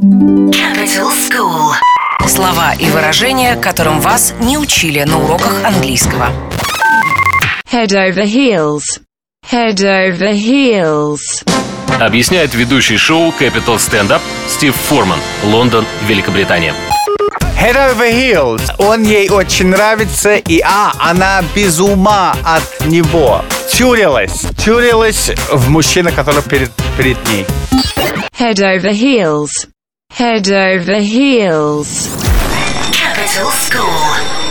Capital School. Слова и выражения, которым вас не учили на уроках английского. Head over heels. Head over heels. Объясняет ведущий шоу Capital Stand Up Стив Форман, Лондон, Великобритания. Head over heels. Он ей очень нравится, и а, она без ума от него. Тюрилась. Тюрилась в мужчина, который перед, перед ней. Head over heels. Head over heels. Capital School.